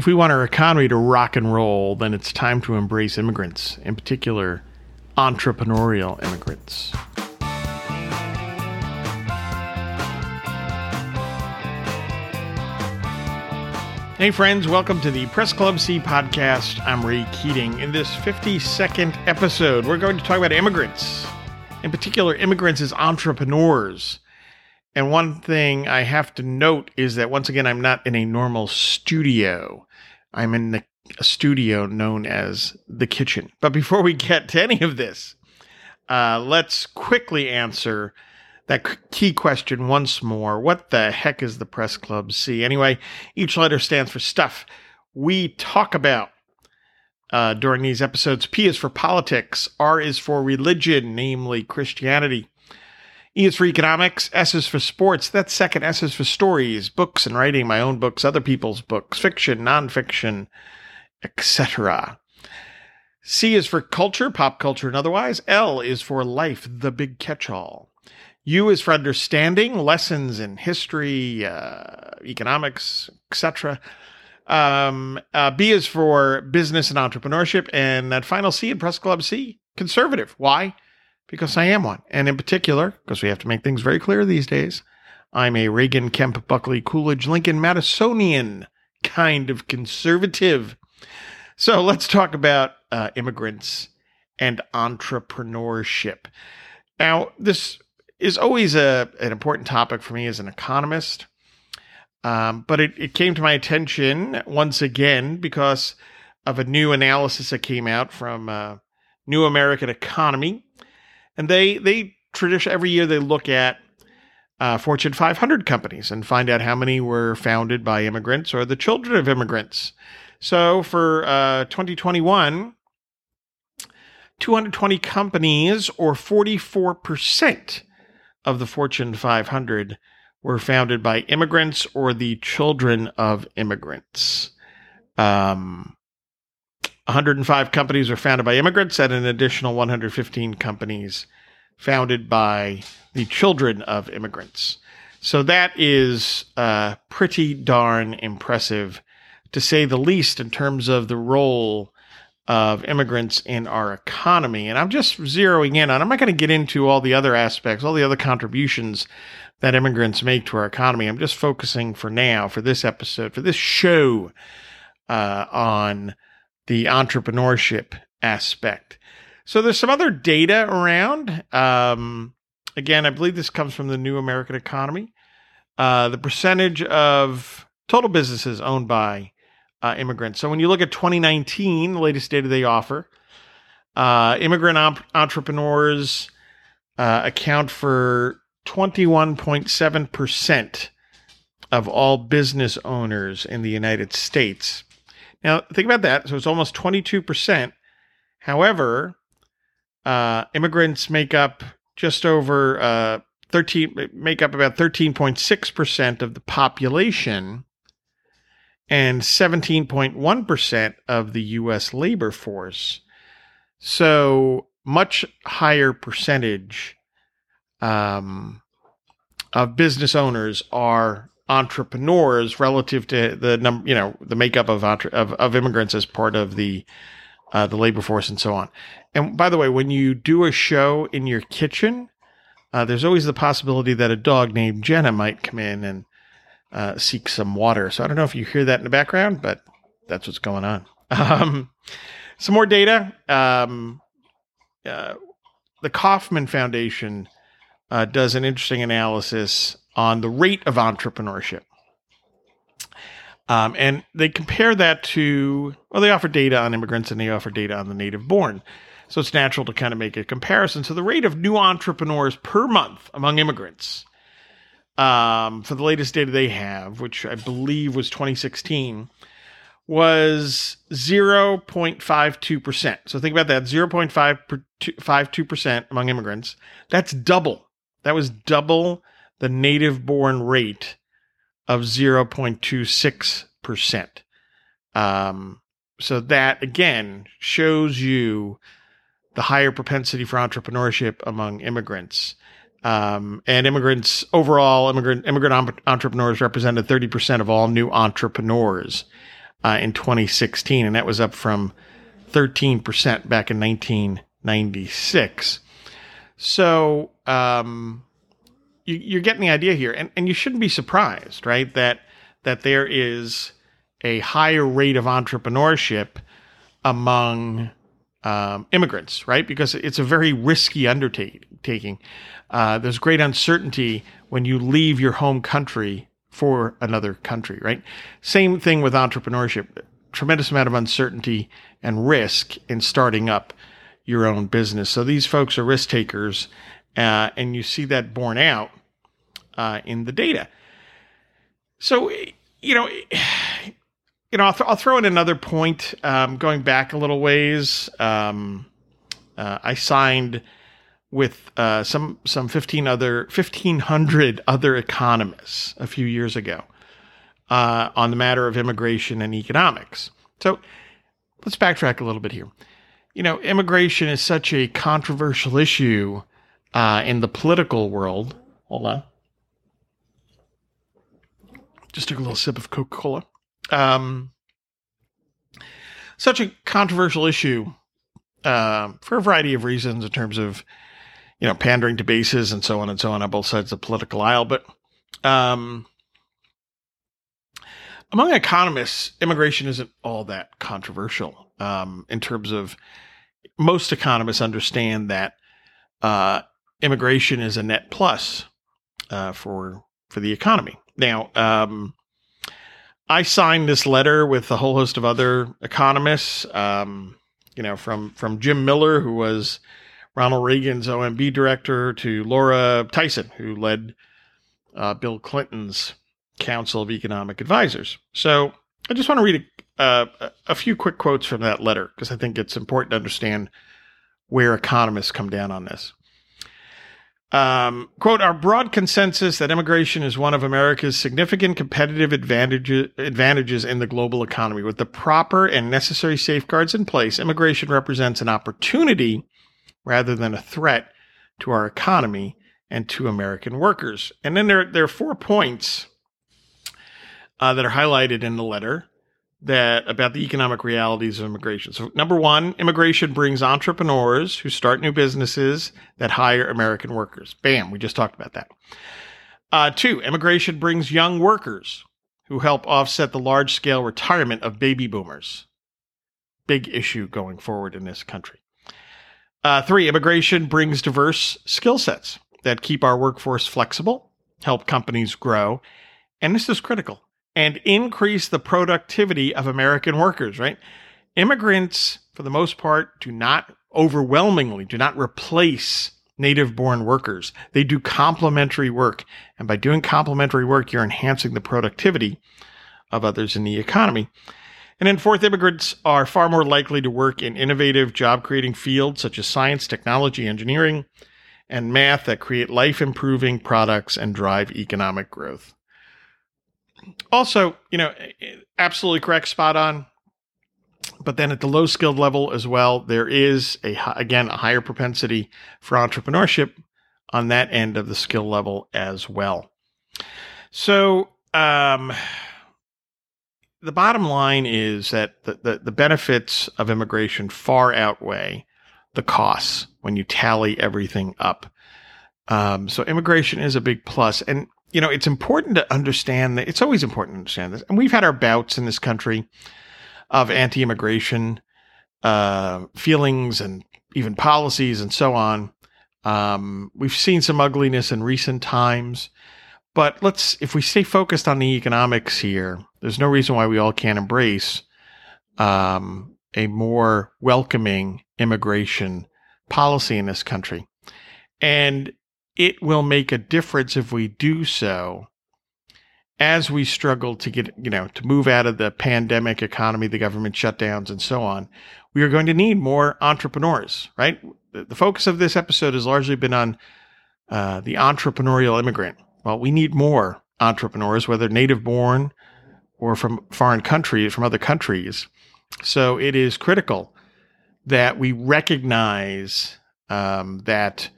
If we want our economy to rock and roll, then it's time to embrace immigrants, in particular, entrepreneurial immigrants. Hey, friends, welcome to the Press Club C podcast. I'm Ray Keating. In this 52nd episode, we're going to talk about immigrants, in particular, immigrants as entrepreneurs. And one thing I have to note is that once again, I'm not in a normal studio. I'm in the, a studio known as the kitchen. But before we get to any of this, uh, let's quickly answer that key question once more. What the heck is the Press Club C? Anyway, each letter stands for stuff we talk about. Uh, during these episodes, P is for politics, R is for religion, namely Christianity. E is for economics, S is for sports, that's second, S is for stories, books and writing, my own books, other people's books, fiction, nonfiction, etc. C is for culture, pop culture and otherwise. L is for life, the big catch all. U is for understanding lessons in history, uh, economics, etc. Um, uh, B is for business and entrepreneurship, and that final C in Press Club C, conservative. Why? Because I am one, and in particular, because we have to make things very clear these days, I'm a Reagan, Kemp, Buckley, Coolidge, Lincoln, Madisonian kind of conservative. So let's talk about uh, immigrants and entrepreneurship. Now, this is always a, an important topic for me as an economist. Um, but it, it came to my attention once again because of a new analysis that came out from uh, New American Economy. And they, they tradition every year they look at uh, Fortune 500 companies and find out how many were founded by immigrants or the children of immigrants. So for uh, 2021, 220 companies or 44% of the Fortune 500 were founded by immigrants or the children of immigrants. Um, 105 companies were founded by immigrants, and an additional 115 companies founded by the children of immigrants. So that is uh, pretty darn impressive, to say the least, in terms of the role of immigrants in our economy. And I'm just zeroing in on, I'm not going to get into all the other aspects, all the other contributions that immigrants make to our economy. I'm just focusing for now, for this episode, for this show, uh, on the entrepreneurship aspect. So there's some other data around. Um, again, I believe this comes from the New American Economy. Uh, the percentage of total businesses owned by uh, immigrants. So when you look at 2019, the latest data they offer, uh, immigrant op- entrepreneurs uh, account for 21.7% of all business owners in the United States. Now, think about that. So it's almost 22%. However, uh, immigrants make up just over uh, 13, make up about 13.6% of the population and 17.1% of the US labor force. So much higher percentage um, of business owners are entrepreneurs relative to the number, you know, the makeup of, of, of immigrants as part of the uh, the labor force and so on. And by the way, when you do a show in your kitchen, uh, there's always the possibility that a dog named Jenna might come in and uh, seek some water. So I don't know if you hear that in the background, but that's what's going on. Um, some more data. Um, uh, the Kauffman Foundation uh, does an interesting analysis on the rate of entrepreneurship. Um, and they compare that to, well, they offer data on immigrants and they offer data on the native born. So it's natural to kind of make a comparison. So the rate of new entrepreneurs per month among immigrants um, for the latest data they have, which I believe was 2016, was 0.52%. So think about that 0.52% among immigrants. That's double. That was double the native born rate of 0.26%. Um, so that again shows you the higher propensity for entrepreneurship among immigrants. Um, and immigrants overall, immigrant immigrant entrepreneurs represented 30% of all new entrepreneurs uh, in 2016, and that was up from 13% back in 1996. So um, you, you're getting the idea here, and, and you shouldn't be surprised, right? That that there is a higher rate of entrepreneurship among um, immigrants, right? Because it's a very risky undertaking. Uh, there's great uncertainty when you leave your home country for another country, right? Same thing with entrepreneurship. Tremendous amount of uncertainty and risk in starting up your own business. So these folks are risk takers, uh, and you see that borne out uh, in the data. So, you know, you know, I'll, th- I'll throw in another point. Um, going back a little ways, um, uh, I signed with uh, some some fifteen other fifteen hundred other economists a few years ago uh, on the matter of immigration and economics. So let's backtrack a little bit here. You know, immigration is such a controversial issue uh, in the political world. Hold on. Just took a little sip of Coca Cola. Um, such a controversial issue uh, for a variety of reasons in terms of, you know, pandering to bases and so on and so on on both sides of the political aisle. But um, among economists, immigration isn't all that controversial um, in terms of most economists understand that uh, immigration is a net plus uh, for for the economy. Now, um, I signed this letter with a whole host of other economists. Um, you know, from from Jim Miller, who was Ronald Reagan's OMB director, to Laura Tyson, who led uh, Bill Clinton's Council of Economic Advisors. So I just want to read a, a few quick quotes from that letter because I think it's important to understand where economists come down on this. Um, quote, our broad consensus that immigration is one of America's significant competitive advantages, advantages in the global economy. With the proper and necessary safeguards in place, immigration represents an opportunity rather than a threat to our economy and to American workers. And then there, there are four points uh, that are highlighted in the letter that about the economic realities of immigration. So number one, immigration brings entrepreneurs who start new businesses that hire American workers. Bam, we just talked about that. Uh, two, immigration brings young workers who help offset the large scale retirement of baby boomers. Big issue going forward in this country. Uh, three, immigration brings diverse skill sets that keep our workforce flexible, help companies grow, and this is critical and increase the productivity of American workers, right? Immigrants, for the most part, do not overwhelmingly do not replace native born workers. They do complementary work. And by doing complementary work, you're enhancing the productivity of others in the economy. And then fourth, immigrants are far more likely to work in innovative job creating fields such as science, technology, engineering, and math that create life improving products and drive economic growth also, you know, absolutely correct, spot on. But then at the low skilled level as well, there is a again a higher propensity for entrepreneurship on that end of the skill level as well. So um, the bottom line is that the, the, the benefits of immigration far outweigh the costs when you tally everything up. Um, so immigration is a big plus, and you know, it's important to understand that it's always important to understand this. And we've had our bouts in this country of anti immigration uh, feelings and even policies and so on. Um, we've seen some ugliness in recent times. But let's, if we stay focused on the economics here, there's no reason why we all can't embrace um, a more welcoming immigration policy in this country. And it will make a difference if we do so as we struggle to get, you know, to move out of the pandemic economy, the government shutdowns, and so on. We are going to need more entrepreneurs, right? The focus of this episode has largely been on uh, the entrepreneurial immigrant. Well, we need more entrepreneurs, whether native born or from foreign countries, from other countries. So it is critical that we recognize um, that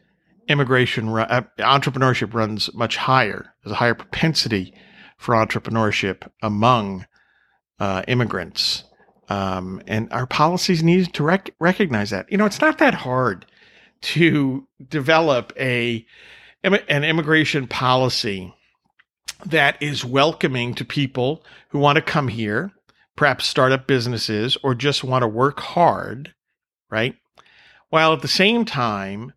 immigration, uh, entrepreneurship runs much higher. There's a higher propensity for entrepreneurship among uh, immigrants. Um, and our policies need to rec- recognize that. You know, it's not that hard to develop a an immigration policy that is welcoming to people who want to come here, perhaps start up businesses, or just want to work hard, right? While at the same time,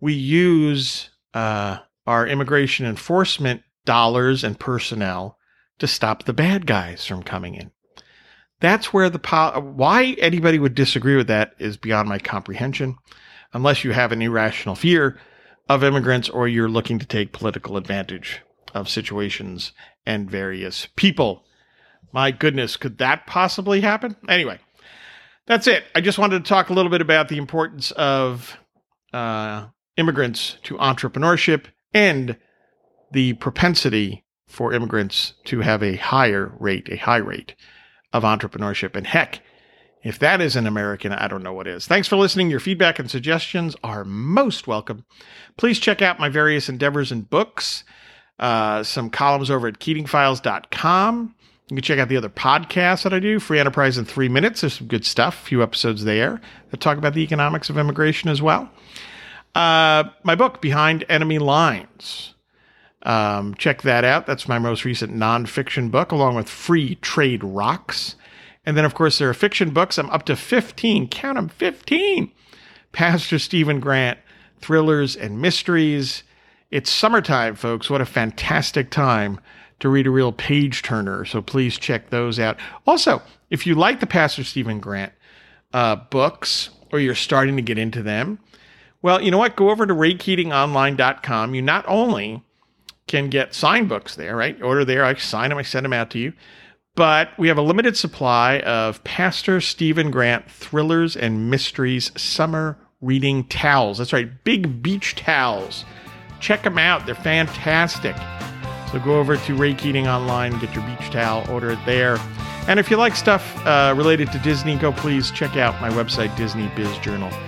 we use uh, our immigration enforcement dollars and personnel to stop the bad guys from coming in. That's where the po- why anybody would disagree with that is beyond my comprehension, unless you have an irrational fear of immigrants or you're looking to take political advantage of situations and various people. My goodness, could that possibly happen? Anyway, that's it. I just wanted to talk a little bit about the importance of uh, immigrants to entrepreneurship and the propensity for immigrants to have a higher rate, a high rate of entrepreneurship. And heck, if that isn't American, I don't know what is. Thanks for listening. Your feedback and suggestions are most welcome. Please check out my various endeavors and books, uh, some columns over at keatingfiles.com. You can check out the other podcasts that I do, Free Enterprise in Three Minutes. There's some good stuff, a few episodes there that talk about the economics of immigration as well. Uh, my book, Behind Enemy Lines. Um, check that out. That's my most recent nonfiction book, along with Free Trade Rocks. And then, of course, there are fiction books. I'm up to 15, count them, 15. Pastor Stephen Grant, thrillers and mysteries. It's summertime, folks. What a fantastic time to read a real page turner. So please check those out. Also, if you like the Pastor Stephen Grant uh, books or you're starting to get into them, well, you know what? Go over to raykeatingonline.com. You not only can get signed books there, right? Order there, I sign them, I send them out to you. But we have a limited supply of Pastor Stephen Grant thrillers and mysteries summer reading towels. That's right, big beach towels. Check them out, they're fantastic. So go over to Ray Keating Online, get your beach towel, order it there. And if you like stuff uh, related to Disney, go please check out my website, DisneyBizJournal.com.